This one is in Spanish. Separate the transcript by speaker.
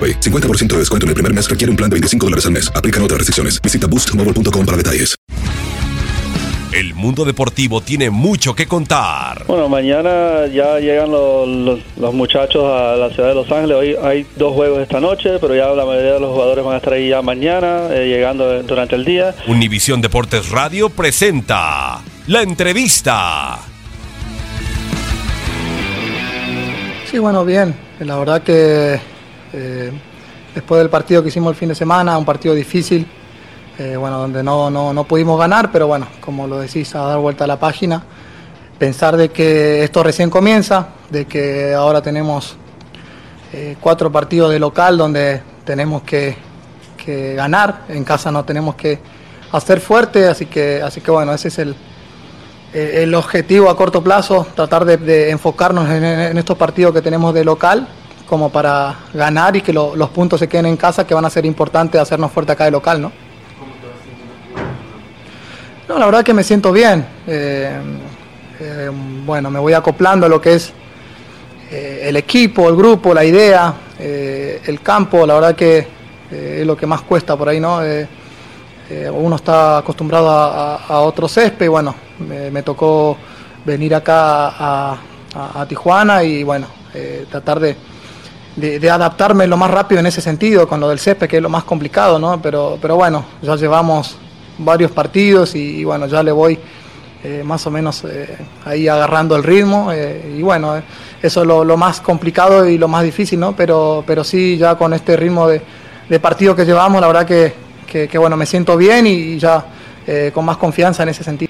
Speaker 1: AroPay. 50% de descuento en el primer mes requiere un plan de 25 dólares al mes. Aplican otras restricciones. Visita boostmobile.com para detalles.
Speaker 2: El mundo deportivo tiene mucho que contar.
Speaker 3: Bueno, mañana ya llegan los, los- los muchachos a la ciudad de Los Ángeles. Hoy hay dos juegos esta noche, pero ya la mayoría de los jugadores van a estar ahí ya mañana, eh, llegando durante el día.
Speaker 2: Univisión Deportes Radio presenta la entrevista.
Speaker 4: Sí, bueno, bien. La verdad que eh, después del partido que hicimos el fin de semana, un partido difícil, eh, bueno, donde no, no, no pudimos ganar, pero bueno, como lo decís, a dar vuelta a la página, pensar de que esto recién comienza, de que ahora tenemos eh, cuatro partidos de local donde tenemos que, que ganar, en casa no tenemos que hacer fuerte, así que, así que bueno, ese es el, el objetivo a corto plazo, tratar de, enfocarnos en, en estos partidos que tenemos de local, como para ganar y que lo- los puntos se queden en casa, que van a ser importantes hacernos fuerte acá de local, ¿no? No, la verdad que me siento bien. Eh, eh, bueno, me voy acoplando a lo que es eh, el equipo, el grupo, la idea, el campo, la verdad que es lo que más cuesta por ahí, ¿no? Uno está acostumbrado a, otro césped bueno, me, tocó venir acá a, Tijuana y bueno, tratar de, de- adaptarme lo más rápido en ese sentido, con lo del césped, que es lo más complicado, ¿no? Pero, pero bueno, ya llevamos varios partidos y, bueno, ya le voy eh, más o menos eh, ahí agarrando el ritmo eh, y bueno, eso es lo, lo más complicado y lo más difícil, ¿no? Pero, pero sí, ya con este ritmo de, de partido que llevamos, la verdad que, que- que, bueno, me siento bien y, ya con más confianza en ese sentido.